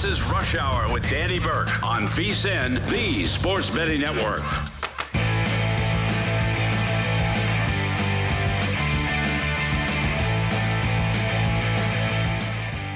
This is Rush Hour with Danny Burke on VSIN, the Sports Betting Network.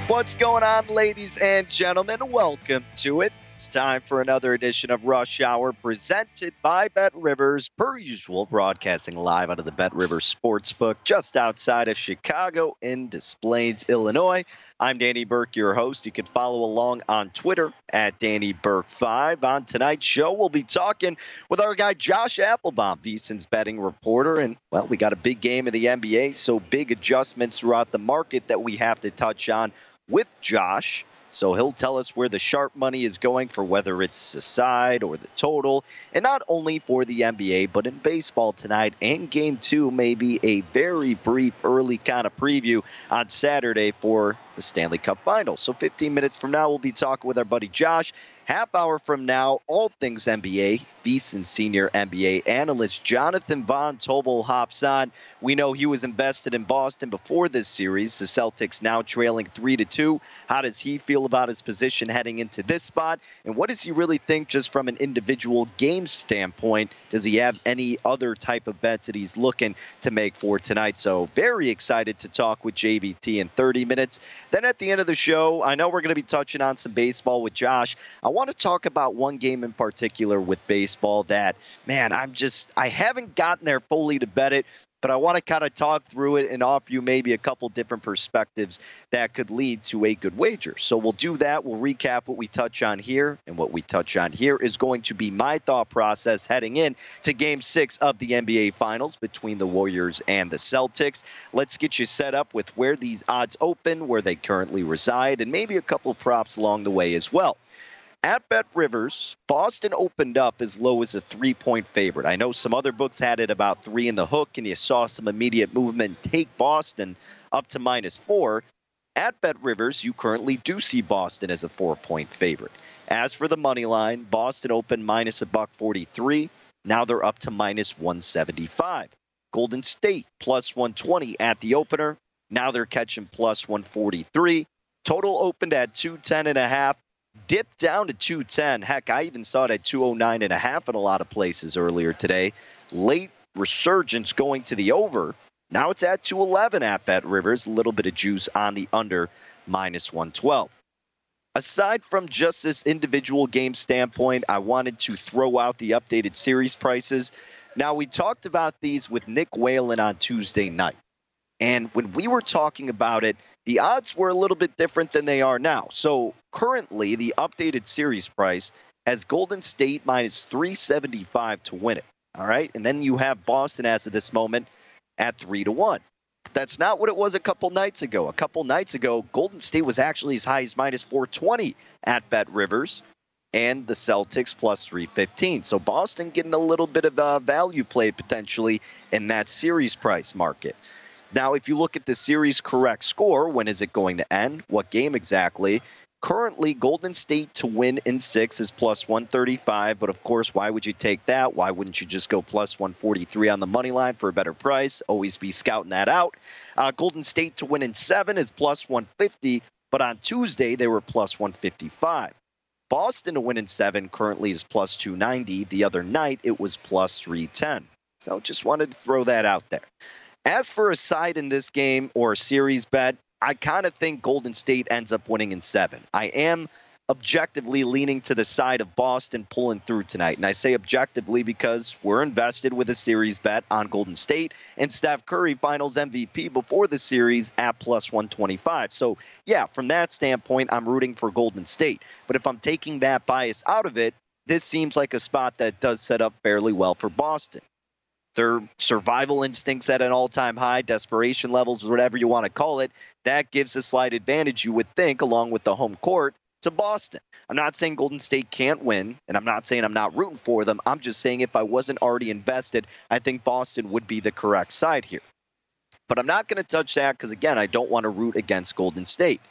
What's going on, ladies and gentlemen? Welcome to it. It's time for another edition of Rush Hour presented by Bet Rivers, per usual, broadcasting live out of the Bet Rivers Sportsbook just outside of Chicago in Des Plaines, Illinois. I'm Danny Burke, your host. You can follow along on Twitter at Danny Burke5. On tonight's show, we'll be talking with our guy Josh Applebaum, VSIN's betting reporter. And, well, we got a big game in the NBA, so big adjustments throughout the market that we have to touch on with Josh. So he'll tell us where the sharp money is going for whether it's the side or the total. And not only for the NBA, but in baseball tonight and game two, maybe a very brief early kind of preview on Saturday for the Stanley Cup Finals. So 15 minutes from now, we'll be talking with our buddy Josh. Half hour from now, all things NBA. VSIN senior NBA analyst Jonathan Von Tobel hops on. We know he was invested in Boston before this series. The Celtics now trailing three to two. How does he feel about his position heading into this spot? And what does he really think just from an individual game standpoint? Does he have any other type of bets that he's looking to make for tonight? So very excited to talk with JVT in 30 minutes. Then at the end of the show, I know we're going to be touching on some baseball with Josh. I want to talk about one game in particular with baseball that, man, I'm just, I haven't gotten there fully to bet it, but I want to kind of talk through it and offer you maybe a couple different perspectives that could lead to a good wager. So we'll do that. We'll recap what we touch on here, and what we touch on here is going to be my thought process heading in to Game Six of the NBA Finals between the Warriors and the Celtics. Let's get you set up with where these odds open, where they currently reside, and maybe a couple props along the way as well. At Bet Rivers, Boston opened up as low as a three point favorite. I know some other books had it about three in the hook, and you saw some immediate movement take Boston up to minus four. At Bet Rivers, you currently do see Boston as a four point favorite. As for the money line, Boston opened minus a buck 43. Now they're up to minus 175. Golden State plus 120 at the opener. Now they're catching plus 143. Total opened at 210 and a half dipped down to 210. Heck, I even saw it at 209 and a half in a lot of places earlier today. Late resurgence going to the over. Now it's at 211 at Bet Rivers. A little bit of juice on the under minus 112. Aside from just this individual game standpoint, I wanted to throw out the updated series prices. Now, we talked about these with Nick Whalen on Tuesday night. And when we were talking about it, the odds were a little bit different than they are now. So currently, the updated series price has Golden State minus 375 to win it. All right. And then you have Boston as of this moment at 3 to 1. That's not what it was a couple nights ago. A couple nights ago, Golden State was actually as high as minus 420 at Bet Rivers and the Celtics plus 315. So Boston getting a little bit of a value play potentially in that series price market. Now, if you look at the series correct score, when is it going to end? What game exactly? Currently, Golden State to win in six is plus 135, but of course, why would you take that? Why wouldn't you just go plus 143 on the money line for a better price? Always be scouting that out. Uh, Golden State to win in seven is plus 150, but on Tuesday, they were plus 155. Boston to win in seven currently is plus 290. The other night, it was plus 310. So just wanted to throw that out there. As for a side in this game or a series bet, I kind of think Golden State ends up winning in seven. I am objectively leaning to the side of Boston pulling through tonight. And I say objectively because we're invested with a series bet on Golden State and Steph Curry finals MVP before the series at plus 125. So, yeah, from that standpoint, I'm rooting for Golden State. But if I'm taking that bias out of it, this seems like a spot that does set up fairly well for Boston their survival instincts at an all-time high, desperation levels, whatever you want to call it, that gives a slight advantage, you would think, along with the home court to Boston. I'm not saying Golden State can't win, and I'm not saying I'm not rooting for them. I'm just saying if I wasn't already invested, I think Boston would be the correct side here. But I'm not going to touch that because, again, I don't want to root against Golden State.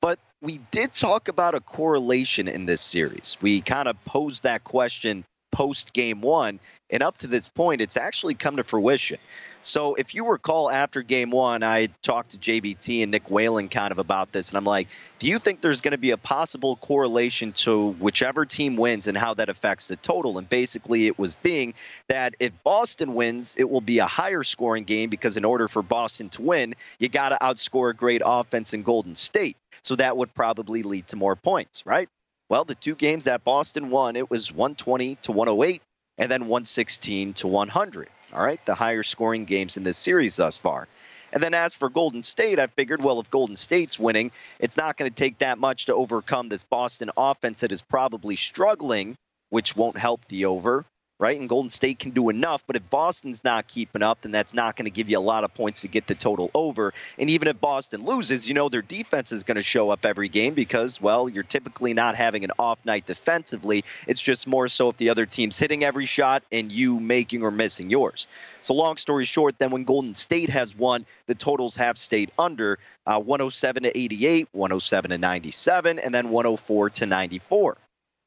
But we did talk about a correlation in this series. We kind of posed that question post game one. And up to this point, it's actually come to fruition. So if you recall after game one, I talked to JVT and Nick Whalen kind of about this. And I'm like, do you think there's going to be a possible correlation to whichever team wins and how that affects the total? And basically, it was being that if Boston wins, it will be a higher scoring game because in order for Boston to win, you got to outscore a great offense in Golden State. So that would probably lead to more points, right? Well, the two games that Boston won, it was 120 to 108 and then 116 to 100. All right, the higher scoring games in this series thus far. And then as for Golden State, I figured, well, if Golden State's winning, it's not going to take that much to overcome this Boston offense that is probably struggling, which won't help the over right? And Golden State can do enough. But if Boston's not keeping up, then that's not going to give you a lot of points to get the total over. And even if Boston loses, you know their defense is going to show up every game because, well, you're typically not having an off night defensively. It's just more so if the other team's hitting every shot and you making or missing yours. So, long story short, then when Golden State has won, the totals have stayed under uh, 107 to 88, 107 to 97, and then 104 to 94.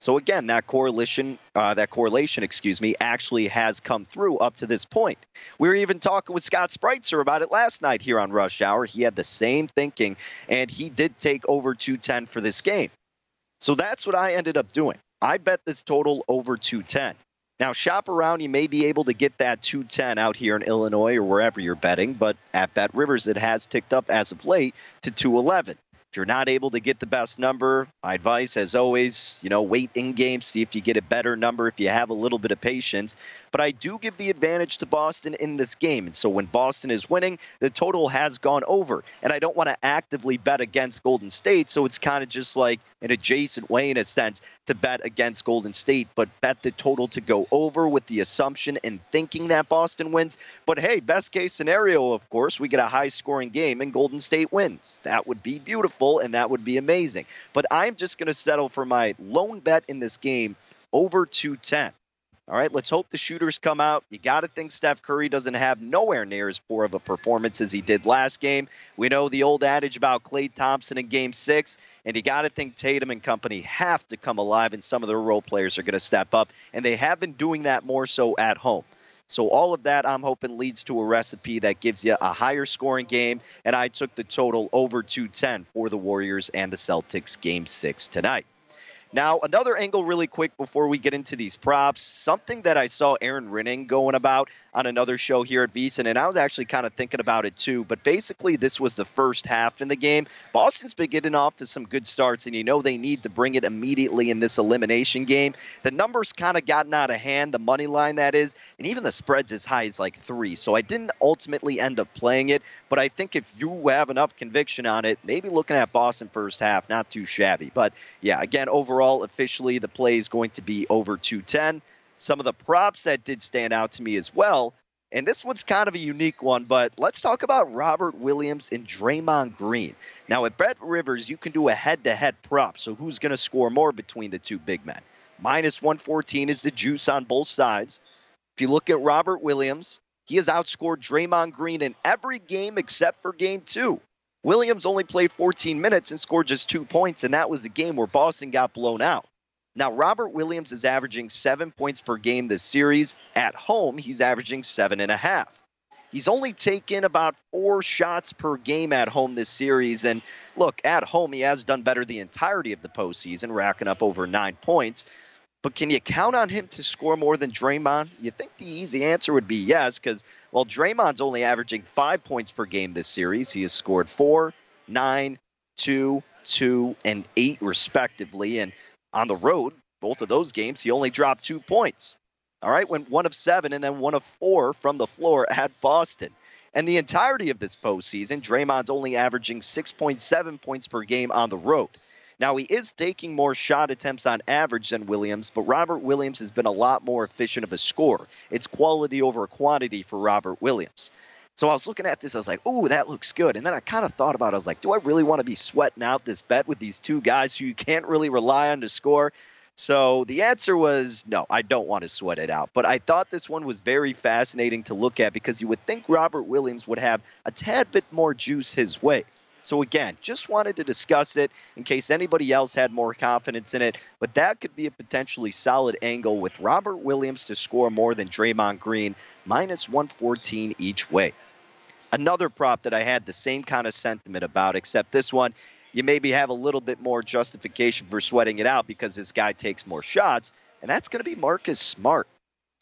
So again, that correlation, uh, that correlation, excuse me, actually has come through up to this point. We were even talking with Scott Spritzer about it last night here on Rush Hour. He had the same thinking, and he did take over 210 for this game. So that's what I ended up doing. I bet this total over 210. Now, shop around. You may be able to get that 210 out here in Illinois or wherever you're betting, but at Bet Rivers, it has ticked up as of late to 211. You're not able to get the best number, my advice, as always, you know, wait in game, see if you get a better number if you have a little bit of patience. But I do give the advantage to Boston in this game. And so when Boston is winning, the total has gone over. And I don't want to actively bet against Golden State. So it's kind of just like an adjacent way, in a sense, to bet against Golden State, but bet the total to go over with the assumption and thinking that Boston wins. But hey, best case scenario, of course, we get a high scoring game and Golden State wins. That would be beautiful and that would be amazing. But I'm just going to settle for my lone bet in this game over 210. All right, let's hope the shooters come out. You got to think Steph Curry doesn't have nowhere near as poor of a performance as he did last game. We know the old adage about Klay Thompson in game six, and you got to think Tatum and company have to come alive, and some of their role players are going to step up, and they have been doing that more so at home. So all of that I'm hoping leads to a recipe that gives you a higher scoring game. And I took the total over 210 for the Warriors and the Celtics game six tonight. Now, another angle, really quick, before we get into these props. Something that I saw Erin Rynning going about. On another show here at VSiN, and I was actually kind of thinking about it too. But basically, this was the first half in the game. Boston's been getting off to some good starts, and you know they need to bring it immediately in this elimination game. The numbers kind of gotten out of hand, the money line that is, and even the spreads as high as like three. So I didn't ultimately end up playing it, but I think if you have enough conviction on it, maybe looking at Boston first half, not too shabby. But yeah, again, overall, officially, the play is going to be over 210 some of the props that did stand out to me as well. And this one's kind of a unique one, but let's talk about Robert Williams and Draymond Green. Now, at Bet Rivers, you can do a head to head prop. So, who's going to score more between the two big men? Minus 114 is the juice on both sides. If you look at Robert Williams, he has outscored Draymond Green in every game except for game two. Williams only played 14 minutes and scored just two points, and that was the game where Boston got blown out. Now, Robert Williams is averaging seven points per game this series. At home, he's averaging seven and a half. He's only taken about four shots per game at home this series. And look, at home, he has done better the entirety of the postseason, racking up over nine points. But can you count on him to score more than Draymond? You think the easy answer would be yes, because, well, Draymond's only averaging five points per game this series. He has scored four, nine, two, two, and eight, respectively. And on the road, both of those games, he only dropped two points. All right, went one of seven and then one of four from the floor at Boston. And the entirety of this postseason, Draymond's only averaging 6.7 points per game on the road. Now, he is taking more shot attempts on average than Williams, but Robert Williams has been a lot more efficient of a scorer. It's quality over quantity for Robert Williams. So I was looking at this, I was like, "Oh, that looks good." And then I kind of thought about, it. I was like, "Do I really want to be sweating out this bet with these two guys who you can't really rely on to score?" So the answer was no, I don't want to sweat it out. But I thought this one was very fascinating to look at because you would think Robert Williams would have a tad bit more juice his way. So again, just wanted to discuss it in case anybody else had more confidence in it. But that could be a potentially solid angle with Robert Williams to score more than Draymond Green, minus 114 each way. Another prop that I had the same kind of sentiment about, except this one, you maybe have a little bit more justification for sweating it out because this guy takes more shots, and that's going to be Marcus Smart.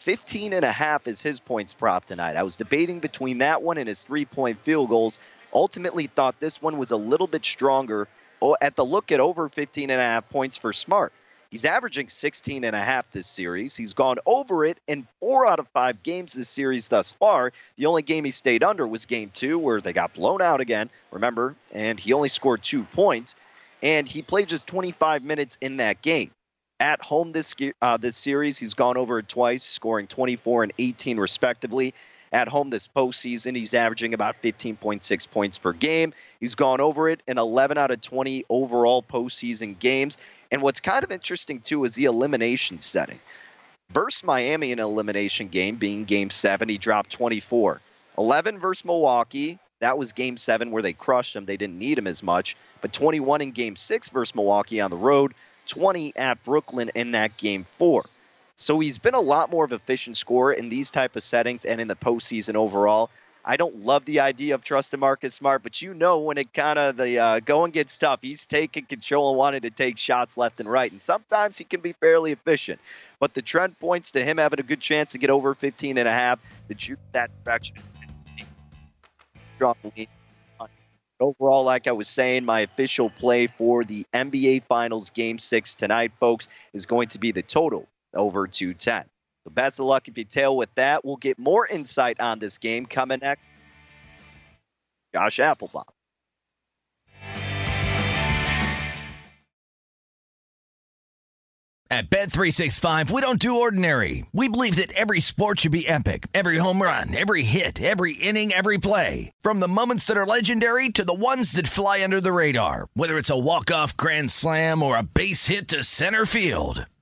15 and a half is his points prop tonight. I was debating between that one and his three point field goals. Ultimately, thought this one was a little bit stronger oh, at the look at over 15 and a half points for Smart. He's averaging 16 and a half this series. He's gone over it in four out of five games this series thus far. The only game he stayed under was game two, where they got blown out again, remember, and he only scored two points. And he played just 25 minutes in that game. At home this uh, this series, he's gone over it twice, scoring 24 and 18 respectively at home this postseason. He's averaging about 15.6 points per game. He's gone over it in 11 out of 20 overall postseason games. And what's kind of interesting, too, is the elimination setting. Versus Miami in an elimination game, being game seven, he dropped 24. 11 versus Milwaukee. That was game seven where they crushed him. They didn't need him as much. But 21 in game six versus Milwaukee on the road, 20 at Brooklyn in that game four. So he's been a lot more of an efficient scorer in these type of settings and in the postseason overall. I don't love the idea of trusting Marcus Smart, but you know when it kind of the uh, going gets tough, he's taking control and wanting to take shots left and right, and sometimes he can be fairly efficient. But the trend points to him having a good chance to get over 15 and a half. The juice that direction. Overall, like I was saying, my official play for the NBA Finals Game Six tonight, folks, is going to be the total over 210. So best of luck if you tail with that. We'll get more insight on this game coming next. Josh Applebaum. At Bet365, we don't do ordinary. We believe that every sport should be epic. Every home run, every hit, every inning, every play. From the moments that are legendary to the ones that fly under the radar. Whether it's a walk-off grand slam or a base hit to center field.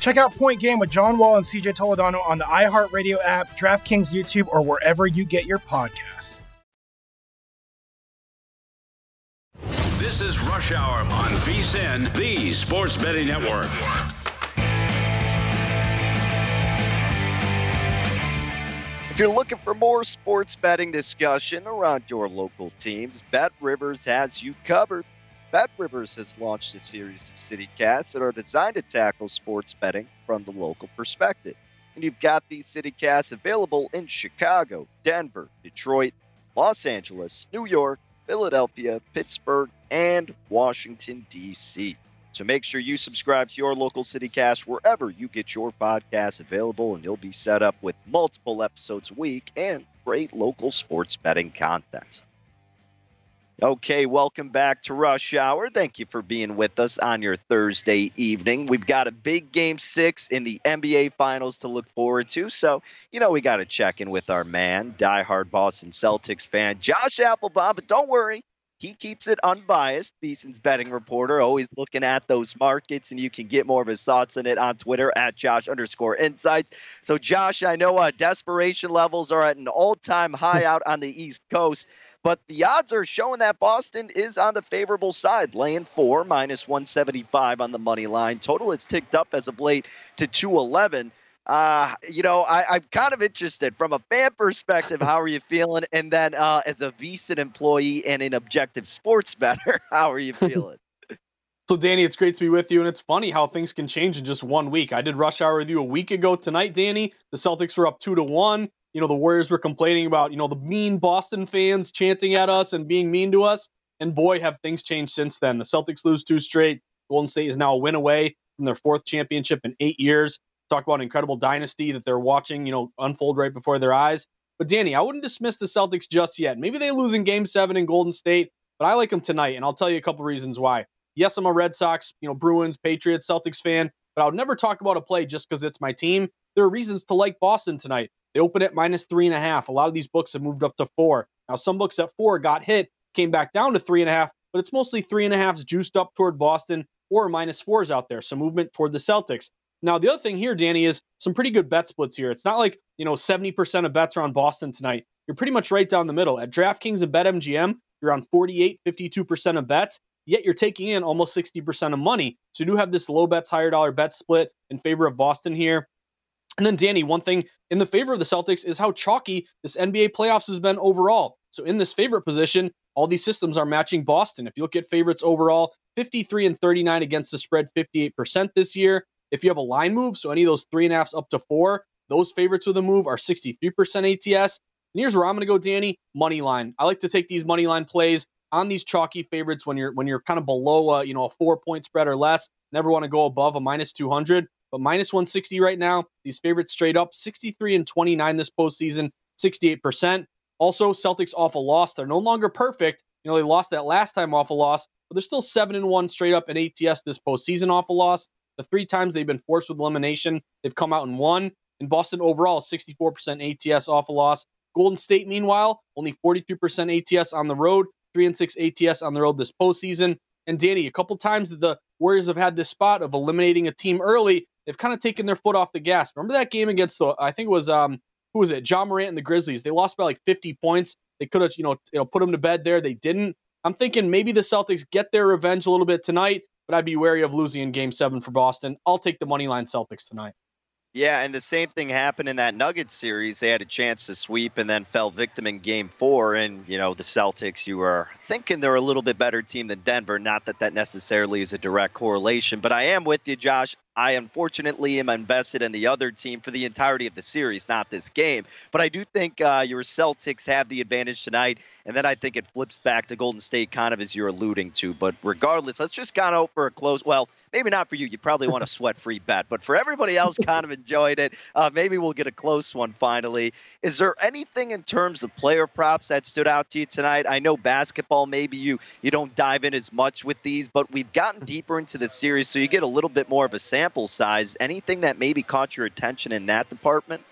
Check out Point Game with John Wall and CJ Toledano on the iHeartRadio app, DraftKings YouTube, or wherever you get your podcasts. This is Rush Hour on VSIN, the Sports Betting Network. If you're looking for more sports betting discussion around your local teams, Bet Rivers has you covered. Bet Rivers has launched a series of CityCasts that are designed to tackle sports betting from the local perspective. And you've got these CityCasts available in Chicago, Denver, Detroit, Los Angeles, New York, Philadelphia, Pittsburgh, and Washington, D.C. So make sure you subscribe to your local CityCast wherever you get your podcasts available, and you'll be set up with multiple episodes a week and great local sports betting content. Okay, welcome back to Rush Hour. Thank you for being with us on your Thursday evening. We've got a big game six in the NBA Finals to look forward to. So, you know, we got to check in with our man, diehard Boston Celtics fan, Josh Applebaum. But don't worry, he keeps it unbiased. VSIN's betting reporter, always looking at those markets, and you can get more of his thoughts on it on Twitter at Josh underscore insights. So, Josh, I know uh, desperation levels are at an all time high out on the East Coast, but the odds are showing that Boston is on the favorable side, laying four, minus 175 on the money line. Total has ticked up as of late to 211. Uh, you know, I, I'm kind of interested from a fan perspective. How are you feeling? And then uh, as a VSIN employee and an objective sports bettor, how are you feeling? So, Danny, it's great to be with you. And it's funny how things can change in just one week. I did rush hour with you a week ago tonight, Danny. The Celtics were up two to one. You know, the Warriors were complaining about, you know, the mean Boston fans chanting at us and being mean to us. And boy, have things changed since then. The Celtics lose two straight. Golden State is now a win away from their fourth championship in eight years. Talk about an incredible dynasty that they're watching, you know, unfold right before their eyes. But Danny, I wouldn't dismiss the Celtics just yet. Maybe they lose in game seven in Golden State, but I like them tonight, and I'll tell you a couple reasons why. Yes, I'm a Red Sox, you know, Bruins, Patriots, Celtics fan, but I would never talk about a play just because it's my team. There are reasons to like Boston tonight. They open at minus three and a half. A lot of these books have moved up to four. Now, some books at four got hit, came back down to three and a half, but it's mostly three and a halfs juiced up toward Boston or minus fours out there. So movement toward the Celtics. Now, the other thing here, Danny, is some pretty good bet splits here. It's not like, you know, 70% of bets are on Boston tonight. You're pretty much right down the middle. At DraftKings and BetMGM, you're on 48, 52% of bets, yet you're taking in almost 60% of money. So you do have this low bets, higher dollar bet split in favor of Boston here. And then, Danny, one thing in the favor of the Celtics is how chalky this NBA playoffs has been overall. So in this favorite position, all these systems are matching Boston. If you look at favorites overall, 53 and 39 against the spread, 58% this year. If you have a line move, so any of those three and a halfs up to four, those favorites with a move are 63% ATS. And here's where I'm going to go, Danny. Money line. I like to take these money line plays on these chalky favorites when you're when you're kind of below a you know a four point spread or less. Never want to go above a minus 200. but minus 160 right now. These favorites straight up 63 and 29 this postseason, 68%. Also, Celtics off a loss. They're no longer perfect. You know, they lost that last time off a loss, but they're still 7 and 1 straight up in ATS this postseason off a loss. The three times they've been forced with elimination, they've come out and won. In Boston overall, 64% ATS off a loss. Golden State, meanwhile, only 43% ATS on the road, 3 and 6 ATS on the road this postseason. And Danny, a couple times that the Warriors have had this spot of eliminating a team early, they've kind of taken their foot off the gas. Remember that game against the I think it was um who was it? Ja Morant and the Grizzlies. They lost by like 50 points. They could have, you know, you know, put them to bed there. They didn't. I'm thinking maybe the Celtics get their revenge a little bit tonight, but I'd be wary of losing in game seven for Boston. I'll take the money line Celtics tonight. Yeah, and the same thing happened in that Nuggets series. They had a chance to sweep and then fell victim in game four. And, you know, the Celtics, you were thinking they're a little bit better team than Denver. Not that that necessarily is a direct correlation, but I am with you, Josh. I unfortunately am invested in the other team for the entirety of the series, not this game. But I do think uh, your Celtics have the advantage tonight, and then I think it flips back to Golden State, kind of as you're alluding to. But regardless, let's just kind of for a close. Well, maybe not for you. You probably want a sweat-free bet, but for everybody else, kind of enjoyed it. Uh, maybe we'll get a close one finally. Is there anything in terms of player props that stood out to you tonight? I know basketball, maybe you you don't dive in as much with these, but we've gotten deeper into the series, so you get a little bit more of a sample sample size. Anything that maybe caught your attention in that department?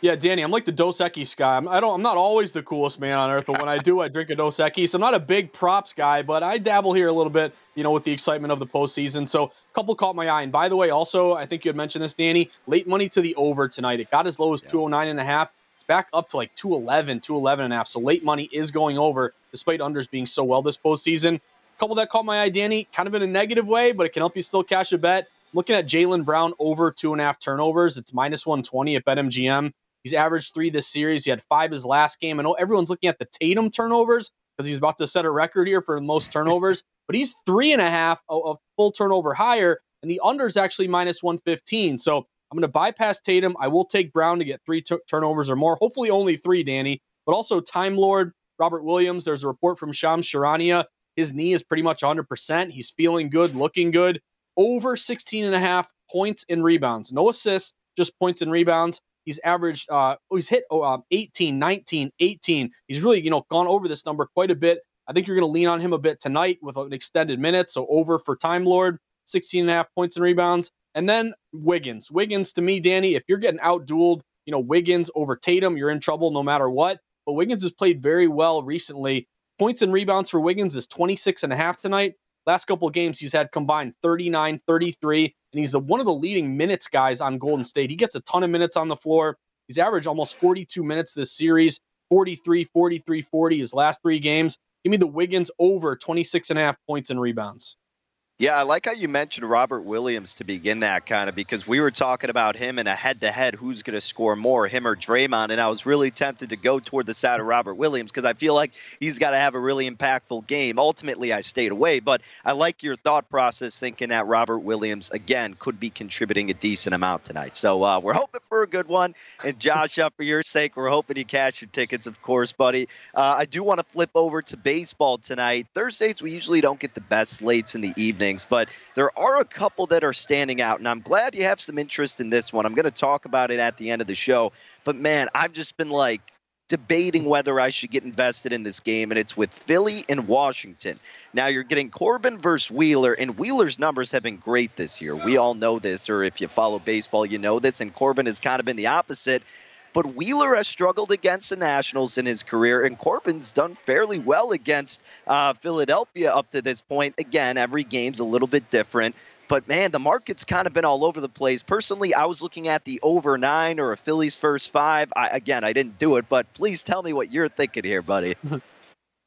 Yeah, Danny, I'm like the Dos Equis guy. I'm, I don't, I'm not always the coolest man on earth, but when I do, I drink a Dos Equis. I'm not a big props guy, but I dabble here a little bit, you know, with the excitement of the postseason. So a couple caught my eye. And by the way, also, I think you had mentioned this, Danny, late money to the over tonight. It got as low as yeah. 209 and a half. It's back up to like 211, 211 and a half. So late money is going over, despite unders being so well this postseason. A couple that caught my eye, Danny, kind of in a negative way, but it can help you still cash a bet looking at Jaylen Brown over two and a half turnovers. It's minus 120 at BetMGM. He's averaged three this series. He had five his last game. I know everyone's looking at the Tatum turnovers because he's about to set a record here for the most turnovers, but he's three and a half of full turnover higher, and the under is actually minus 115. So I'm going to bypass Tatum. I will take Brown to get three t- turnovers or more. Hopefully, only three, Danny. But also, Time Lord Robert Williams. There's a report from Shams Charania. His knee is pretty much 100%. He's feeling good, looking good over 16 and a half points and rebounds. No assists, just points and rebounds. He's averaged, uh, he's hit oh, uh, 18, 19, 18. He's really, you know, gone over this number quite a bit. I think you're going to lean on him a bit tonight with an extended minute. So over for Time Lord, 16 and a half points and rebounds. And then Wiggins. Wiggins, to me, Danny, if you're getting outdueled, you know, Wiggins over Tatum, you're in trouble no matter what. But Wiggins has played very well recently. Points and rebounds for Wiggins is 26 and a half tonight. Last couple of games, he's had combined 39, 33, and he's the, one of the leading minutes guys on Golden State. He gets a ton of minutes on the floor. He's averaged almost 42 minutes this series, 43, 43, 40 his last three games. Give me the Wiggins over 26 and a half points and rebounds. Yeah, I like how you mentioned Robert Williams to begin that kind of because we were talking about him in a head to head who's going to score more, him or Draymond. And I was really tempted to go toward the side of Robert Williams because I feel like he's got to have a really impactful game. Ultimately, I stayed away, but I like your thought process thinking that Robert Williams, again, could be contributing a decent amount tonight. So uh, we're hoping for a good one. And Josh, up for your sake, we're hoping you cash your tickets, of course, buddy. Uh, I do want to flip over to baseball tonight. Thursdays, we usually don't get the best slates in the evening but there are a couple that are standing out, and I'm glad you have some interest in this one. I'm going to talk about it at the end of the show, but man, I've just been like debating whether I should get invested in this game, and it's with Philly and Washington. Now you're getting Corbin versus Wheeler, and Wheeler's numbers have been great this year. We all know this, or if you follow baseball, you know this, and Corbin has kind of been the opposite. But Wheeler has struggled against the Nationals in his career, and Corbin's done fairly well against uh, Philadelphia up to this point. Again, every game's a little bit different. But man, the market's kind of been all over the place. Personally, I was looking at the over nine or a Phillies first five. I, again, I didn't do it, but please tell me what you're thinking here, buddy.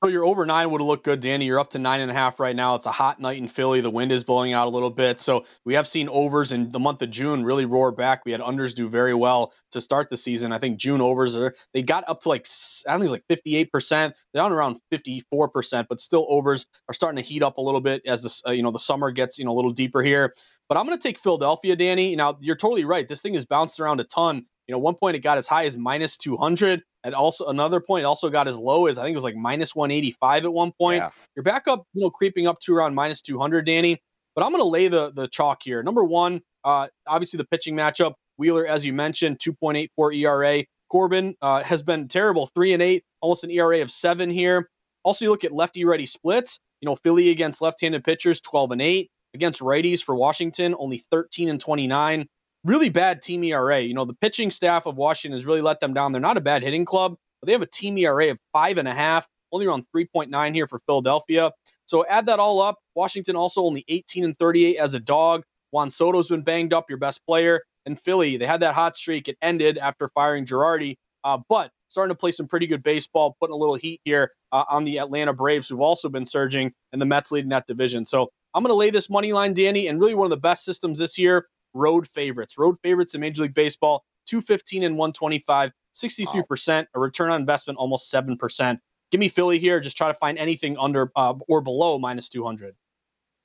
So your over nine would have looked good, Danny. You're up to nine and a half right now. It's a hot night in Philly. The wind is blowing out a little bit. So we have seen overs in the month of June really roar back. We had unders do very well to start the season. I think June overs are they got up to like I don't think it's like 58 percent. They're down around 54 percent, but still overs are starting to heat up a little bit as the uh, you know the summer gets you know a little deeper here. But I'm going to take Philadelphia, Danny. Now you're totally right. This thing has bounced around a ton. You know, one point it got as high as minus 200. And also another point also got as low as I think it was like minus 185 at one point. Yeah. You're back up, you know, creeping up to around minus 200, Danny. But I'm going to lay the the chalk here. Number one, Uh, obviously, the pitching matchup, Wheeler, as you mentioned, 2.84 ERA. Corbin uh, has been terrible, three and eight, almost an ERA of seven here. Also, you look at lefty righty splits. You know, Philly against left handed pitchers, 12 and 8. Against righties for Washington, only 13 and 29. Really bad team ERA. You know, the pitching staff of Washington has really let them down. They're not a bad hitting club, but they have a team ERA of five and a half, only around 3.9 here for Philadelphia. So add that all up. Washington also only 18 and 38 as a dog. Juan Soto's been banged up, your best player. And Philly, they had that hot streak. It ended after firing Girardi, uh, but starting to play some pretty good baseball, putting a little heat here uh, on the Atlanta Braves, who've also been surging, and the Mets leading that division. So I'm going to lay this money line, Danny, and really one of the best systems this year. Road favorites, road favorites in Major League Baseball, 215 and 125, 63%, a return on investment almost 7%. Give me Philly here. Just try to find anything under uh, or below minus 200.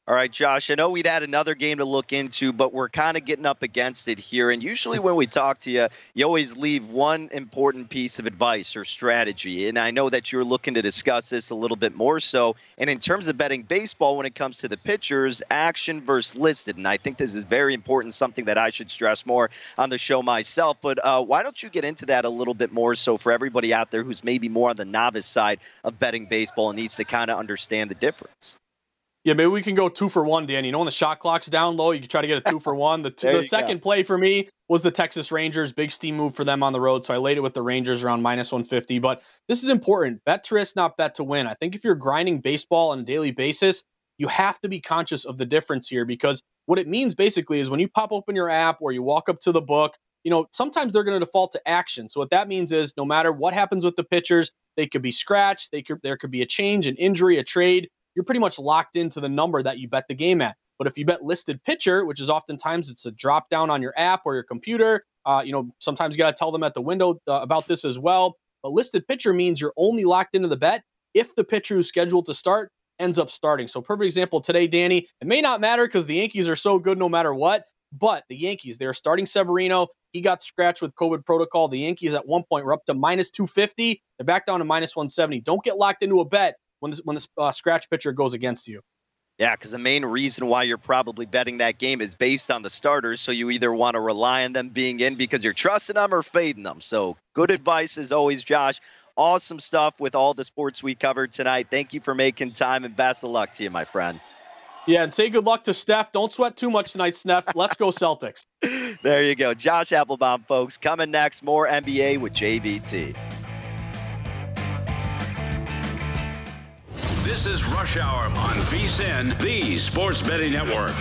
All right, Josh, I know we'd had another game to look into, but we're kind of getting up against it here. And usually when we talk to you, you always leave one important piece of advice or strategy. And I know that you're looking to discuss this a little bit more so. And in terms of betting baseball, when it comes to the pitchers, action versus listed. And I think this is very important, something that I should stress more on the show myself. But uh, why don't you get into that a little bit more so for everybody out there who's maybe more on the novice side of betting baseball and needs to kind of understand the difference? Yeah, maybe we can go two for one, Dan. You know, when the shot clock's down low, you can try to get a two for one. The, the second go. play for me was the Texas Rangers. Big steam move for them on the road. So I laid it with the Rangers around minus 150. But this is important. Bet to risk, not bet to win. I think if you're grinding baseball on a daily basis, you have to be conscious of the difference here because what it means basically is when you pop open your app or you walk up to the book, you know, sometimes they're going to default to action. So what that means is no matter what happens with the pitchers, they could be scratched, they could there could be a change, an injury, a trade you're pretty much locked into the number that you bet the game at. But if you bet listed pitcher, which is oftentimes it's a drop down on your app or your computer, uh, you know, sometimes you got to tell them at the window uh, about this as well. But listed pitcher means you're only locked into the bet if the pitcher who's scheduled to start ends up starting. So, perfect example today, Danny. It may not matter because the Yankees are so good no matter what, but the Yankees, they're starting Severino. He got scratched with COVID protocol. The Yankees at one point were up to minus 250. They're back down to minus 170. Don't get locked into a bet when this, when the uh, scratch pitcher goes against you. Yeah, because the main reason why you're probably betting that game is based on the starters. So you either want to rely on them being in because you're trusting them or fading them. So good advice as always, Josh. Awesome stuff with all the sports we covered tonight. Thank you for making time and best of luck to you, my friend. Yeah, and say good luck to Steph. Don't sweat too much tonight, Steph. Let's go Celtics. there you go. Josh Applebaum, folks. Coming next, more NBA with JVT. This is Rush Hour on VSIN, the Sports Betting Network.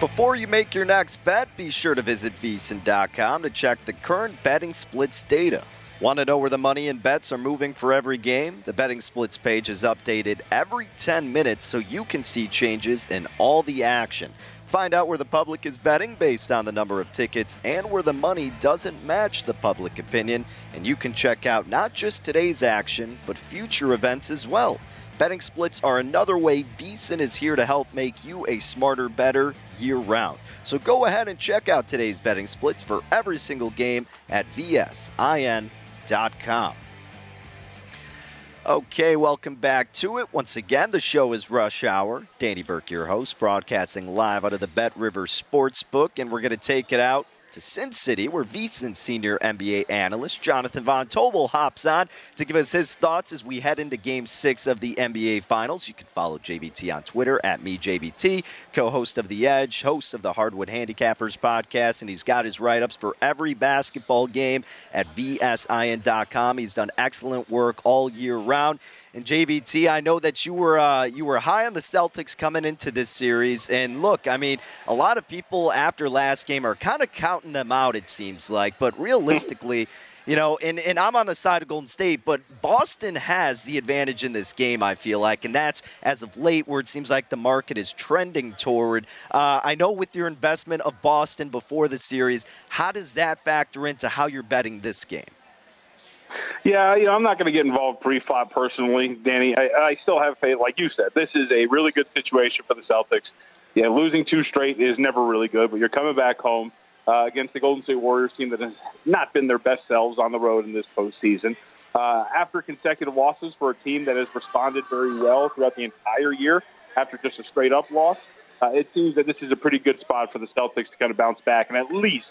Before you make your next bet, be sure to visit VSIN.com to check the current betting splits data. Want to know where the money and bets are moving for every game? The betting splits page is updated every 10 minutes so you can see changes in all the action. Find out where the public is betting based on the number of tickets and where the money doesn't match the public opinion. And you can check out not just today's action, but future events as well. Betting splits are another way VSIN is here to help make you a smarter, bettor year round. So go ahead and check out today's betting splits for every single game at vsin.com. Okay, welcome back to it. Once again, the show is Rush Hour. Danny Burke, your host, broadcasting live out of the Bet River Sportsbook, and we're going to take it out to Sin City, where VSIN senior NBA analyst Jonathan Von Tobel hops on to give us his thoughts as we head into Game 6 of the NBA Finals. You can follow JVT on Twitter at MeJVT, co-host of The Edge, host of the Hardwood Handicappers podcast, and he's got his write-ups for every basketball game at VSIN.com. He's done excellent work all year round. And JVT, I know that you were uh, you were high on the Celtics coming into this series, and look, I mean, a lot of people after last game are kind of counting them out. It seems like, but realistically. You know, and, and I'm on the side of Golden State, but Boston has the advantage in this game, I feel like. And that's as of late where it seems like the market is trending toward. Uh, I know with your investment of Boston before the series, how does that factor into how you're betting this game? Yeah, you know, I'm not going to get involved pre-flop personally, Danny. I, I still have faith, like you said. This is a really good situation for the Celtics. Yeah, losing two straight is never really good, but you're coming back home uh, against the Golden State Warriors team that has not been their best selves on the road in this postseason. Uh, after consecutive losses for a team that has responded very well throughout the entire year after just a straight up loss, uh, it seems that this is a pretty good spot for the Celtics to kind of bounce back and at least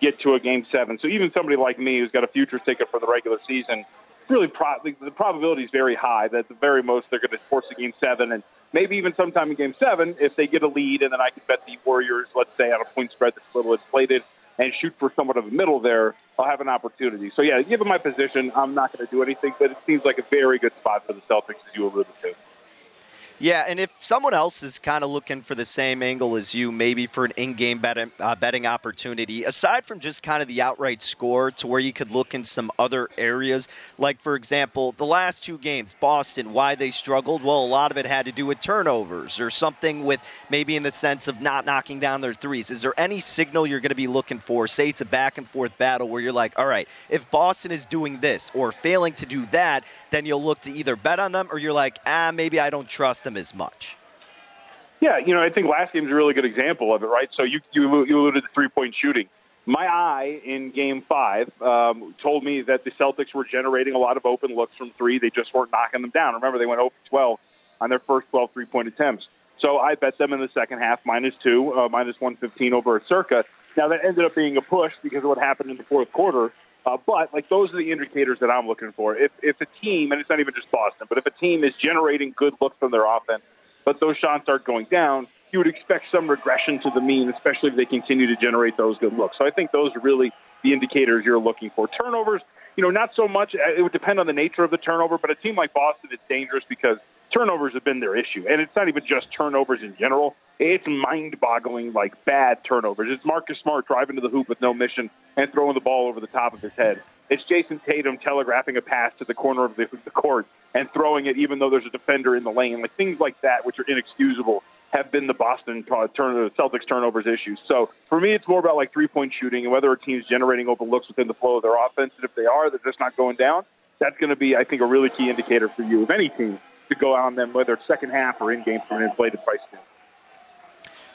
get to a game seven. So even somebody like me who's got a futures ticket for the regular season, really pro- the probability is very high that at the very most they're going to force a game seven and maybe even sometime in game seven if they get a lead and then I can bet the Warriors, let's say, on a point spread that's a little inflated and shoot for somewhat of a middle there, I'll have an opportunity. So yeah, given my position, I'm not going to do anything, but it seems like a very good spot for the Celtics as you alluded to. Yeah, and if someone else is kind of looking for the same angle as you, maybe for an in-game betting, uh, betting opportunity, aside from just kind of the outright score, to where you could look in some other areas, like for example, the last two games, Boston, why they struggled? Well, a lot of it had to do with turnovers or something with maybe in the sense of not knocking down their threes. Is there any signal you're going to be looking for? Say it's a back and forth battle where you're like, all right, if Boston is doing this or failing to do that, then you'll look to either bet on them or you're like, ah, maybe I don't trust them as much. Yeah, you know, I think last game's a really good example of it, right? So you you, you alluded to three point shooting. My eye in Game Five um, told me that the Celtics were generating a lot of open looks from three. They just weren't knocking them down. Remember, they went 0 12 on their first 12 three point attempts. So I bet them in the second half minus two, uh, minus 115 over a circa. Now that ended up being a push because of what happened in the fourth quarter. Uh, but like those are the indicators that I'm looking for. If if a team, and it's not even just Boston, but if a team is generating good looks from their offense, but those shots aren't going down, you would expect some regression to the mean, especially if they continue to generate those good looks. So I think those are really the indicators you're looking for. Turnovers, you know, not so much. Uh, it would depend on the nature of the turnover, but a team like Boston, it's dangerous because turnovers have been their issue. And it's not even just turnovers in general. It's mind-boggling, like bad turnovers. It's Marcus Smart driving to the hoop with no mission and throwing the ball over the top of his head. It's Jayson Tatum telegraphing a pass to the corner of the, the court and throwing it even though there's a defender in the lane. Like things like that, which are inexcusable, have been the Boston turn, the Celtics turnovers issues. So for me, it's more about like three-point shooting and whether a team's generating open looks within the flow of their offense. And if they are, they're just not going down. That's going to be, I think, a really key indicator for you, of any team, to go on them, whether it's second half or in game from an inflated price standpoint.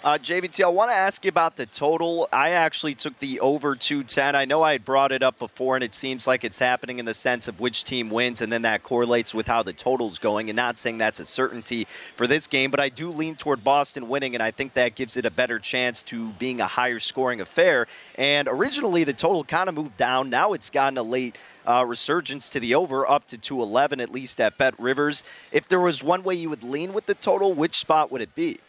Uh, JVT, I want to ask you about the total. I actually took the over 210. I know I had brought it up before, and it seems like it's happening in the sense of which team wins, and then that correlates with how the total's going. And not saying that's a certainty for this game, but I do lean toward Boston winning, and I think that gives it a better chance to being a higher scoring affair. And originally, the total kind of moved down. Now it's gotten a late uh, resurgence to the over, up to 211 at least at BetRivers. If there was one way you would lean with the total, which spot would it be?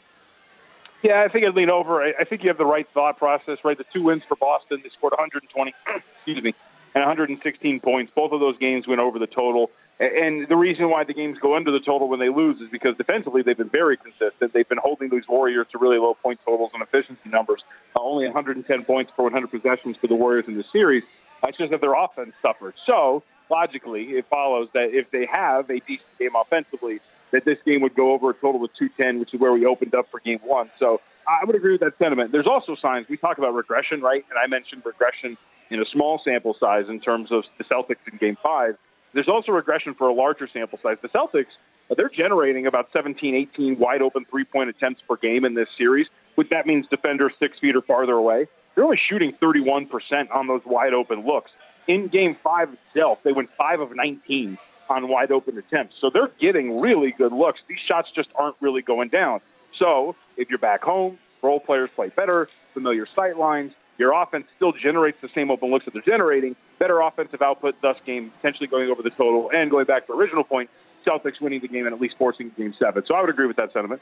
Yeah, I think I'd lean over. I think you have the right thought process, right? The two wins for Boston, they scored 120, excuse me, and 116 points. Both of those games went over the total. And the reason why the games go under the total when they lose is because defensively they've been very consistent. They've been holding these Warriors to really low point totals and efficiency numbers. Uh, only 110 points per 100 possessions for the Warriors in the series. That's just that their offense suffered. So logically, it follows that if they have a decent game offensively, that this game would go over a total of 210, which is where we opened up for game one. So I would agree with that sentiment. There's also signs. We talk about regression, right? And I mentioned regression in a small sample size in terms of the Celtics in game five. There's also regression for a larger sample size. The Celtics, they're generating about 17, 18 wide open three point attempts per game in this series, which that means defenders six feet or farther away. They're only shooting 31% on those wide open looks. In game five itself, they went five of 19 on wide open attempts. So they're getting really good looks. These shots just aren't really going down. So if you're back home, role players play better, familiar sight lines, your offense still generates the same open looks that they're generating, better offensive output, thus game potentially going over the total, and going back to the original point, Celtics winning the game and at least forcing game seven. So I would agree with that sentiment.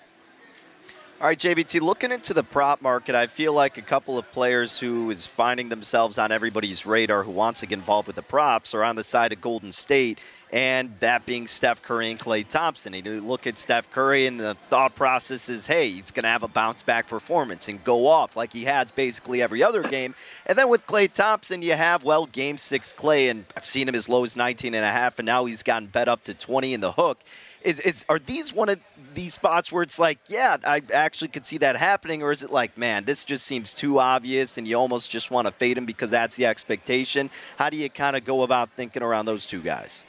All right, JVT, looking into the prop market, I feel like a couple of players who is finding themselves on everybody's radar who wants to get involved with the props are on the side of Golden State, and that being Steph Curry and Klay Thompson. You look at Steph Curry, and the thought process is, hey, he's going to have a bounce back performance and go off like he has basically every other game. And then with Klay Thompson, you have, well, game six Klay, and I've seen him as low as 19 and a half, and now he's gotten bet up to 20 in the hook. Is, is are these one of these spots where it's like, yeah, I actually could see that happening, or is it like, man, this just seems too obvious, and you almost just want to fade him because that's the expectation? How do you kind of go about thinking around those two guys?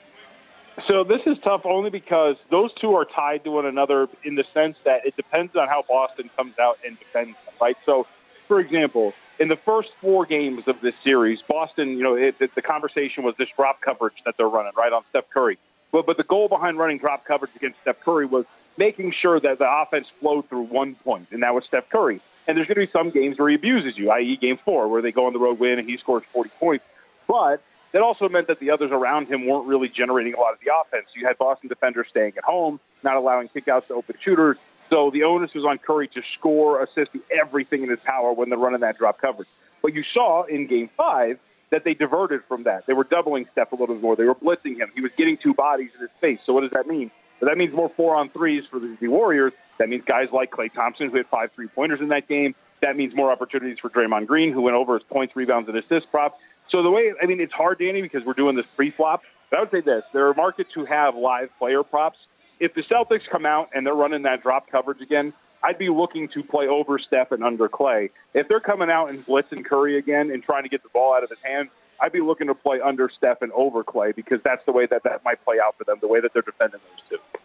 So this is tough only because those two are tied to one another in the sense that it depends on how Boston comes out and defends them, right? So, for example, in the first four games of this series, Boston, you know, it, it, the conversation was this drop coverage that they're running right on Steph Curry. But but the goal behind running drop coverage against Steph Curry was making sure that the offense flowed through one point, and that was Steph Curry. And there's going to be some games where he abuses you, i.e., Game Four, where they go on the road win and he scores 40 points. But that also meant that the others around him weren't really generating a lot of the offense. You had Boston defenders staying at home, not allowing kickouts to open shooters. So the onus was on Curry to score, assist, everything in his power when they're running that drop coverage. But you saw in Game Five that they diverted from that. They were doubling Steph a little bit more. They were blitzing him. He was getting two bodies in his face. So what does that mean? That means more four on threes for the, the Warriors. That means guys like Klay Thompson who hit five three pointers in that game. That means more opportunities for Draymond Green, who went over his points, rebounds, and assist prop. So the way, I mean, it's hard, Danny, because we're doing this pre-flop. But I would say this: there are markets who have live player props. If the Celtics come out and they're running that drop coverage again, I'd be looking to play over Steph and under Klay. If they're coming out and blitzing Curry again and trying to get the ball out of his hand, I'd be looking to play under Steph and over Klay because that's the way that that might play out for them, the way that they're defending those two.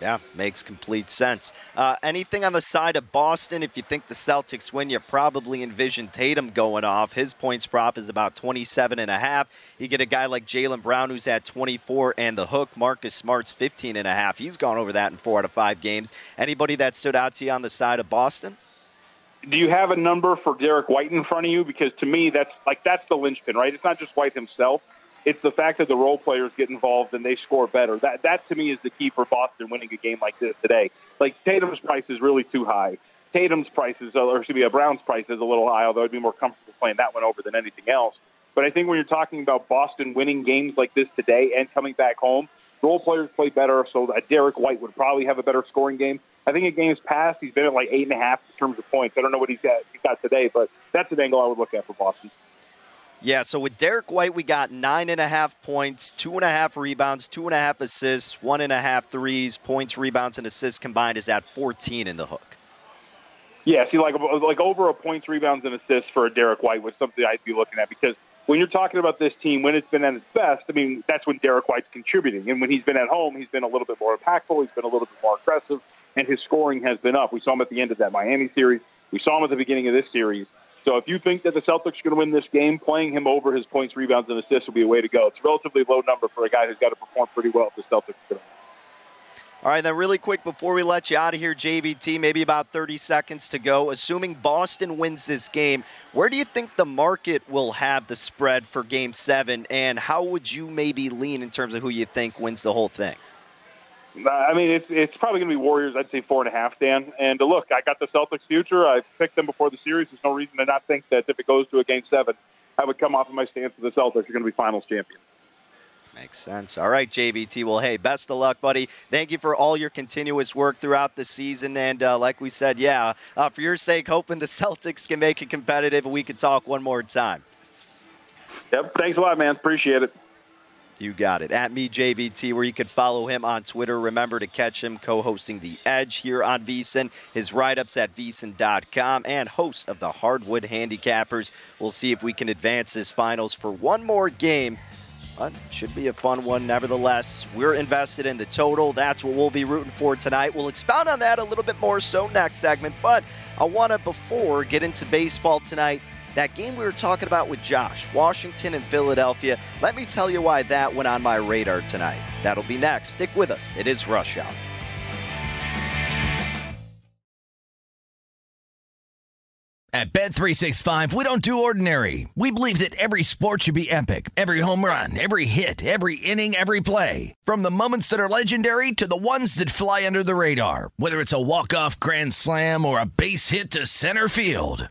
Yeah, makes complete sense. Uh, anything on the side of Boston? If you think the Celtics win, you probably envision Tatum going off. His points prop is about 27 and a half. You get a guy like Jaylen Brown who's at 24 and the hook. Marcus Smart's 15 and a half. He's gone over that in four out of five games. Anybody that stood out to you on the side of Boston? Do you have a number for Derrick White in front of you? Because to me, that's like that's the linchpin, right? It's not just White himself. It's the fact that the role players get involved and they score better. That that to me is the key for Boston winning a game like this today. Like Tatum's price is really too high. Tatum's price is, or should be a Brown's price is a little high. Although I'd be more comfortable playing that one over than anything else. But I think when you're talking about Boston winning games like this today and coming back home, role players play better. So Derrick White would probably have a better scoring game. I think in games past he's been at like eight and a half in terms of points. I don't know what he's got, he's got today, but that's an angle I would look at for Boston. Yeah, so with Derrick White, we got nine and a half points, two and a half rebounds, two and a half assists, one and a half threes, points, rebounds, and assists combined is at 14 in the hook. Yeah, see, like like over a points, rebounds, and assists for a Derrick White was something I'd be looking at because when you're talking about this team when it's been at its best, I mean that's when Derrick White's contributing, and when he's been at home, he's been a little bit more impactful, he's been a little bit more aggressive, and his scoring has been up. We saw him at the end of that Miami series, we saw him at the beginning of this series. So if you think that the Celtics are going to win this game, playing him over his points, rebounds, and assists will be a way to go. It's a relatively low number for a guy who's got to perform pretty well if the Celtics are going to win. all right, then, really quick before we let you out of here, JVT, maybe about 30 seconds to go. Assuming Boston wins this game, where do you think the market will have the spread for game seven? And how would you maybe lean in terms of who you think wins the whole thing? I mean, it's it's probably going to be Warriors. I'd say four and a half, Dan. And uh, look, I got the Celtics future. I picked them before the series. There's no reason to not think that if it goes to a game seven, I would come off of my stance that the Celtics are going to be Finals champions. Makes sense. All right, JVT. Well, hey, best of luck, buddy. Thank you for all your continuous work throughout the season. And uh, like we said, yeah, uh, for your sake, hoping the Celtics can make it competitive and we can talk one more time. Yep. Thanks a lot, man. Appreciate it. You got it. At me, JVT, where you can follow him on Twitter. Remember to catch him co hosting The Edge here on VSIN. His write ups at VSIN.com and host of the Hardwood Handicappers. We'll see if we can advance this finals for one more game. Should be a fun one nevertheless. We're invested in the total. That's what we'll be rooting for tonight. We'll expound on that a little bit more so next segment. But I want to, before get into baseball tonight, that game we were talking about with Josh, Washington and Philadelphia, let me tell you why that went on my radar tonight. That'll be next. Stick with us. It is Rush Hour. At Bet365, we don't do ordinary. We believe that every sport should be epic. Every home run, every hit, every inning, every play. From the moments that are legendary to the ones that fly under the radar. Whether it's a walk-off grand slam or a base hit to center field.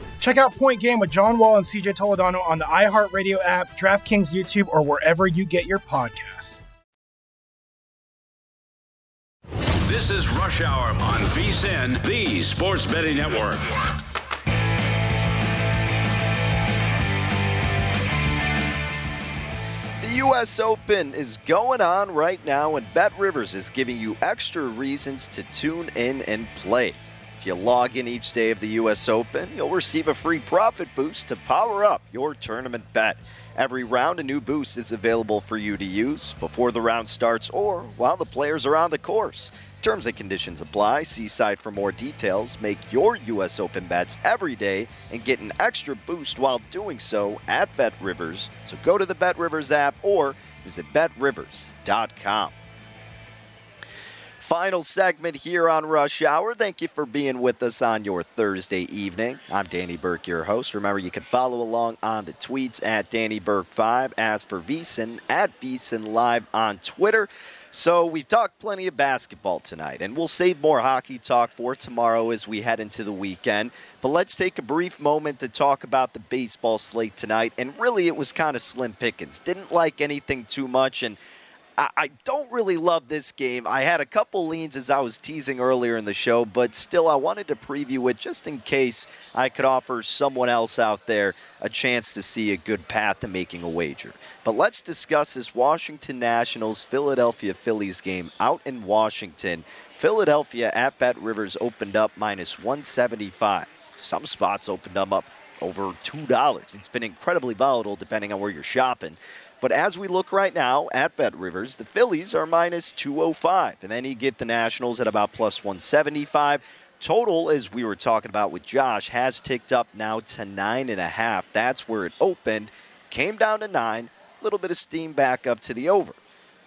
Check out Point Game with John Wall and CJ Toledano on the iHeartRadio app, DraftKings YouTube, or wherever you get your podcasts. This is Rush Hour on VSIN, the Sports Betting Network. The U.S. Open is going on right now, and BetRivers is giving you extra reasons to tune in and play. If you log in each day of the U.S. Open, you'll receive a free profit boost to power up your tournament bet. Every round, a new boost is available for you to use before the round starts or while the players are on the course. Terms and conditions apply. See site for more details. Make your U.S. Open bets every day and get an extra boost while doing so at BetRivers. So go to the BetRivers app or visit betrivers.com. Final segment here on Rush Hour. Thank you for being with us on your Thursday evening. I'm Danny Burke, your host. Remember, you can follow along on the tweets at Danny Burke5. As for VSIN, at VSIN Live on Twitter. So we've talked plenty of basketball tonight, and we'll save more hockey talk for tomorrow as we head into the weekend. But let's take a brief moment to talk about the baseball slate tonight. And really, it was kind of slim pickings. Didn't like anything too much, and I, don't really love this game. I had a couple leans as I was teasing earlier in the show, but still, I wanted to preview it just in case I could offer someone else out there a chance to see a good path to making a wager. But let's discuss this Washington Nationals Philadelphia Phillies game out in Washington. Philadelphia at BetRivers opened up minus 175. Some spots opened them up over $2. It's been incredibly volatile depending on where you're shopping. But as we look right now at BetRivers, the Phillies are minus 205. And then you get the Nationals at about plus 175. Total, as we were talking about with Josh, has ticked up now to nine and a half. That's where it opened. Came down to nine. A little bit of steam back up to the over.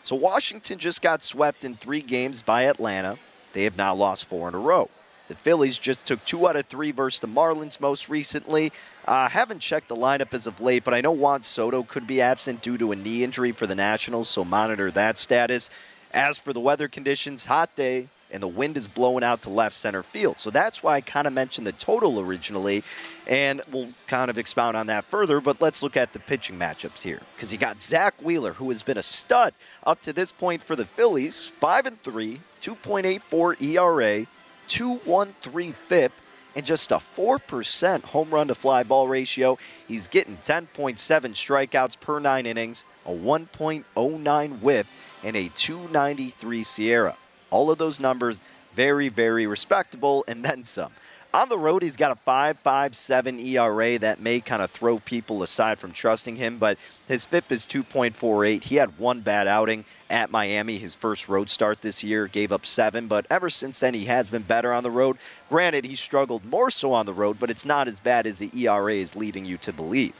So Washington just got swept in three games by Atlanta. They have now lost four in a row. The Phillies just took two out of three versus the Marlins most recently. Uh, haven't checked the lineup as of late, but I know Juan Soto could be absent due to a knee injury for the Nationals, so monitor that status. As for the weather conditions, hot day, and the wind is blowing out to left center field. So that's why I kind of mentioned the total originally, and we'll kind of expound on that further. But let's look at the pitching matchups here, because you got Zack Wheeler, who has been a stud up to this point for the Phillies, five and three, 2.84 ERA, 2.13 FIP. And just a 4% home run to fly ball ratio. He's getting 10.7 strikeouts per nine innings, a 1.09 whip, and a 293 SIERA. All of those numbers very, very respectable, and then some. On the road, he's got a 5.57 ERA that may kind of throw people aside from trusting him, but his FIP is 2.48. He had one bad outing at Miami, his first road start this year, gave up seven, but ever since then, he has been better on the road. Granted, he struggled more so on the road, but it's not as bad as the ERA is leading you to believe.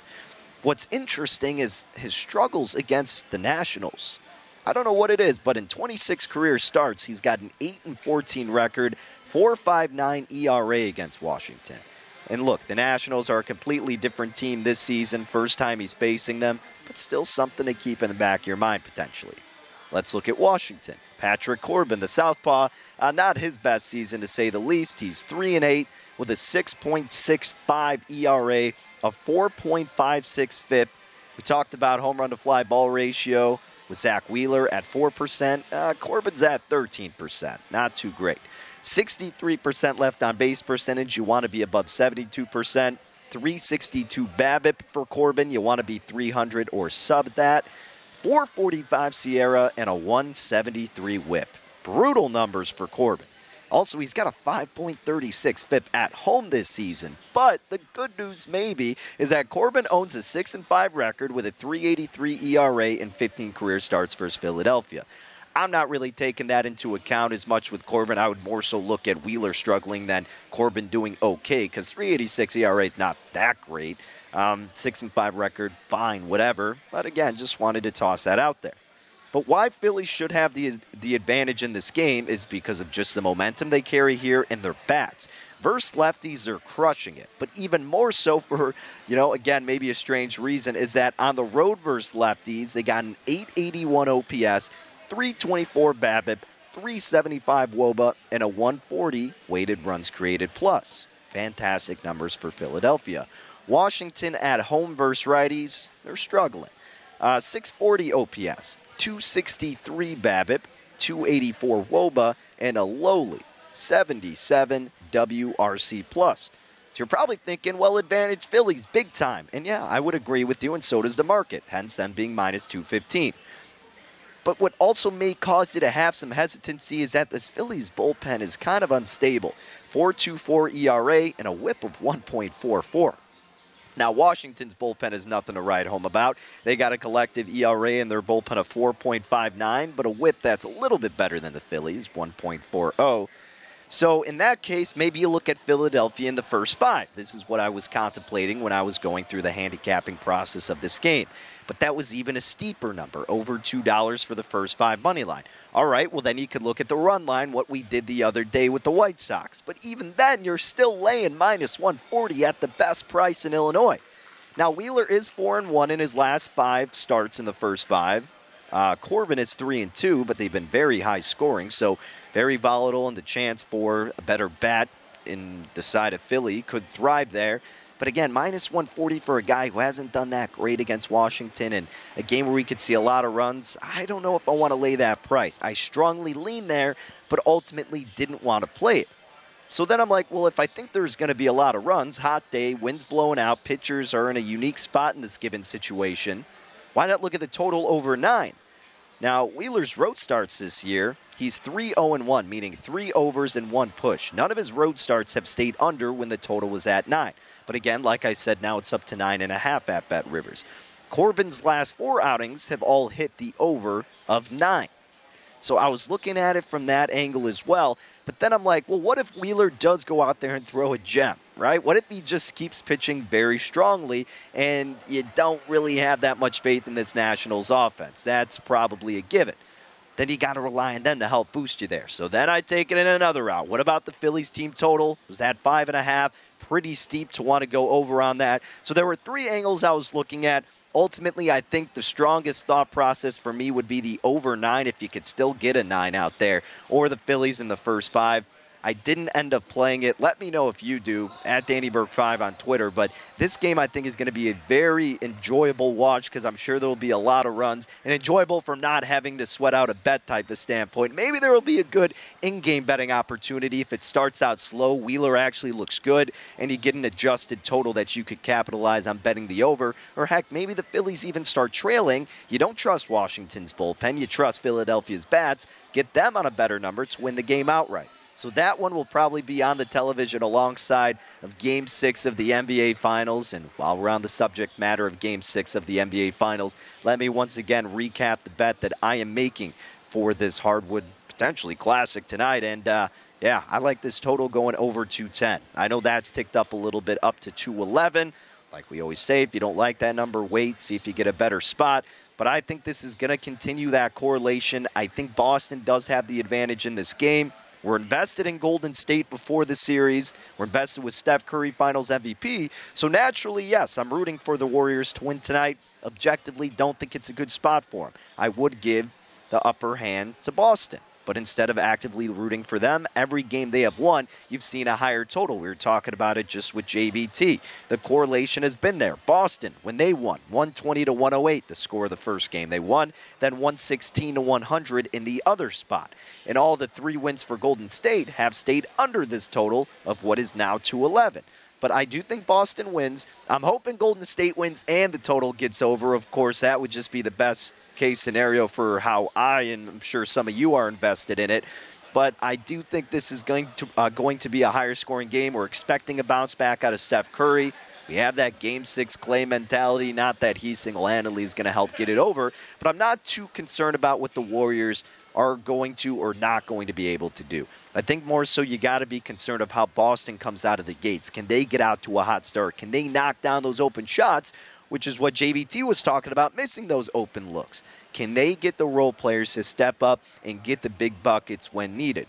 What's interesting is his struggles against the Nationals. I don't know what it is, but in 26 career starts, he's got an 8 and 14 record, 4.59 ERA against Washington. And look, the Nationals are a completely different team this season, first time he's facing them, but still something to keep in the back of your mind potentially. Let's look at Washington. Patrick Corbin, the Southpaw, uh, not his best season to say the least. He's 3 and 8 with a 6.65 ERA, a 4.56 FIP. We talked about home run to fly ball ratio with Zack Wheeler at 4%. Uh, Corbin's at 13%. Not too great. 63% left on base percentage. You want to be above 72%. 362 BABIP for Corbin. You want to be 300 or sub that. 445 SIERA and a 173 whip. Brutal numbers for Corbin. Also, he's got a 5.36 FIP at home this season. But the good news, maybe, is that Corbin owns a 6 and 5 record with a 383 ERA and 15 career starts versus Philadelphia. I'm not really taking that into account as much with Corbin. I would more so look at Wheeler struggling than Corbin doing okay because 386 ERA is not that great. Um, six and five record, fine, whatever. But again, just wanted to toss that out there. But why Philly should have the the advantage in this game is because of just the momentum they carry here and their bats. Versus lefties, they're crushing it. But even more so for, you know, again, maybe a strange reason, is that on the road versus lefties, they got an 881 OPS, 324 BABIP, 375 WOBA, and a 140 weighted runs created plus. Fantastic numbers for Philadelphia. Washington at home versus righties, they're struggling. Uh, 640 OPS, 263 BABIP, 284 WOBA, and a lowly 77 WRC plus. So you're probably thinking, well, advantage Phillies big time. And yeah, I would agree with you, and so does the market, hence them being minus 215. But what also may cause you to have some hesitancy is that this Phillies bullpen is kind of unstable. 4.24 ERA and a whip of 1.44. Now, Washington's bullpen is nothing to write home about. They got a collective ERA in their bullpen of 4.59, but a whip that's a little bit better than the Phillies, 1.40. So, in that case, maybe you look at Philadelphia in the first five. This is what I was contemplating when I was going through the handicapping process of this game. But that was even a steeper number, over $2 for the first five money line. All right, well, then you could look at the run line, what we did the other day with the White Sox. But even then, you're still laying minus 140 at the best price in Illinois. Now, Wheeler is 4 and 1 in his last five starts in the first five. Uh, Corbin is three and two, but they've been very high scoring, so very volatile, and the chance for a better bat in the side of Philly could thrive there. But again, minus 140 for a guy who hasn't done that great against Washington and a game where we could see a lot of runs. I don't know if I want to lay that price. I strongly lean there, but ultimately didn't want to play it. So then I'm like, well, if I think there's going to be a lot of runs, hot day, wind's blowing out, pitchers are in a unique spot in this given situation, why not look at the total over nine? Now, Wheeler's road starts this year, he's 3 0 1, meaning three overs and one push. None of his road starts have stayed under when the total was at nine. But again, like I said, now it's up to nine and a half at BetRivers. Corbin's last four outings have all hit the over of nine. So I was looking at it from that angle as well. But then I'm like, well, what if Wheeler does go out there and throw a gem, right? What if he just keeps pitching very strongly and you don't really have that much faith in this Nationals offense? That's probably a given. Then you got to rely on them to help boost you there. So then I take it in another route. What about the Phillies team total? Was that five and a half? Pretty steep to want to go over on that. So there were three angles I was looking at ultimately, I think the strongest thought process for me would be the over nine if you could still get a nine out there, or the Phillies in the first five. I didn't end up playing it. Let me know if you do at Danny Burke 5 on Twitter. But this game, I think, is going to be a very enjoyable watch because I'm sure there will be a lot of runs and enjoyable from not having to sweat out a bet type of standpoint. Maybe there will be a good in game betting opportunity if it starts out slow. Wheeler actually looks good and you get an adjusted total that you could capitalize on betting the over. Or heck, maybe the Phillies even start trailing. You don't trust Washington's bullpen, you trust Philadelphia's bats. Get them on a better number to win the game outright. So that one will probably be on the television alongside of Game 6 of the NBA Finals. And while we're on the subject matter of Game 6 of the NBA Finals, let me once again recap the bet that I am making for this hardwood potentially classic tonight. And uh, yeah, I like this total going over 210. I know that's ticked up a little bit up to 211. Like we always say, if you don't like that number, wait, see if you get a better spot. But I think this is going to continue that correlation. I think Boston does have the advantage in this game. We're invested in Golden State before the series. We're invested with Steph Curry, finals MVP. So naturally, yes, I'm rooting for the Warriors to win tonight. Objectively, don't think it's a good spot for them. I would give the upper hand to Boston. But instead of actively rooting for them, every game they have won, you've seen a higher total. We were talking about it just with JVT. The correlation has been there. Boston, when they won, 120 to 108, the score of the first game they won, then 116 to 100 in the other spot. And all the three wins for Golden State have stayed under this total of what is now 211 but I do think Boston wins. I'm hoping Golden State wins and the total gets over. Of course, that would just be the best case scenario for how I and I'm sure some of you are invested in it. But I do think this is going to uh, going to be a higher scoring game. We're expecting a bounce back out of Steph Curry. We have that game six Klay mentality. Not that he single handedly is going to help get it over, but I'm not too concerned about what the Warriors are going to or not going to be able to do. I think more so you got to be concerned of how Boston comes out of the gates. Can they get out to a hot start? Can they knock down those open shots, which is what JVT was talking about, missing those open looks? Can they get the role players to step up and get the big buckets when needed?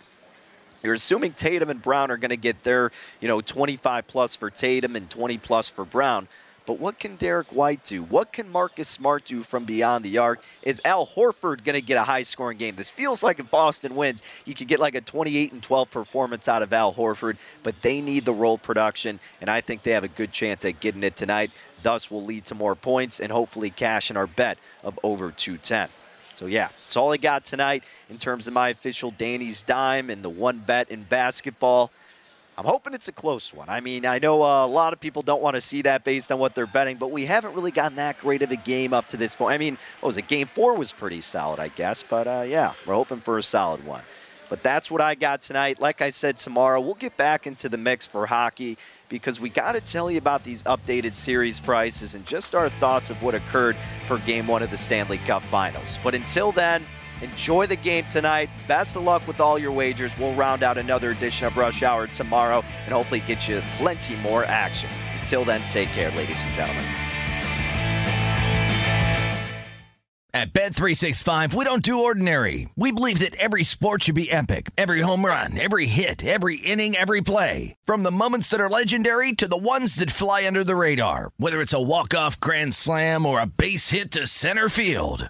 You're assuming Tatum and Brown are going to get their, you know, 25 plus for Tatum and 20 plus for Brown. But what can Derrick White do? What can Marcus Smart do from beyond the arc? Is Al Horford going to get a high scoring game? This feels like if Boston wins, you could get like a 28 and 12 performance out of Al Horford, but they need the role production, and I think they have a good chance at getting it tonight. Thus, will lead to more points and hopefully cash in our bet of over 210. So, yeah, that's all I got tonight in terms of my official Danny's Dime and the one bet in basketball. I'm hoping it's a close one. I mean, I know uh, a lot of people don't want to see that based on what they're betting, but we haven't really gotten that great of a game up to this point. I mean, what was it? Game four was pretty solid, I guess, but uh, yeah, we're hoping for a solid one. But that's what I got tonight. Like I said, tomorrow we'll get back into the mix for hockey because we got to tell you about these updated series prices and just our thoughts of what occurred for game one of the Stanley Cup finals. But until then, Enjoy the game tonight. Best of luck with all your wagers. We'll round out another edition of Rush Hour tomorrow and hopefully get you plenty more action. Until then, take care, ladies and gentlemen. At Bet365, we don't do ordinary. We believe that every sport should be epic. Every home run, every hit, every inning, every play. From the moments that are legendary to the ones that fly under the radar. Whether it's a walk-off grand slam or a base hit to center field.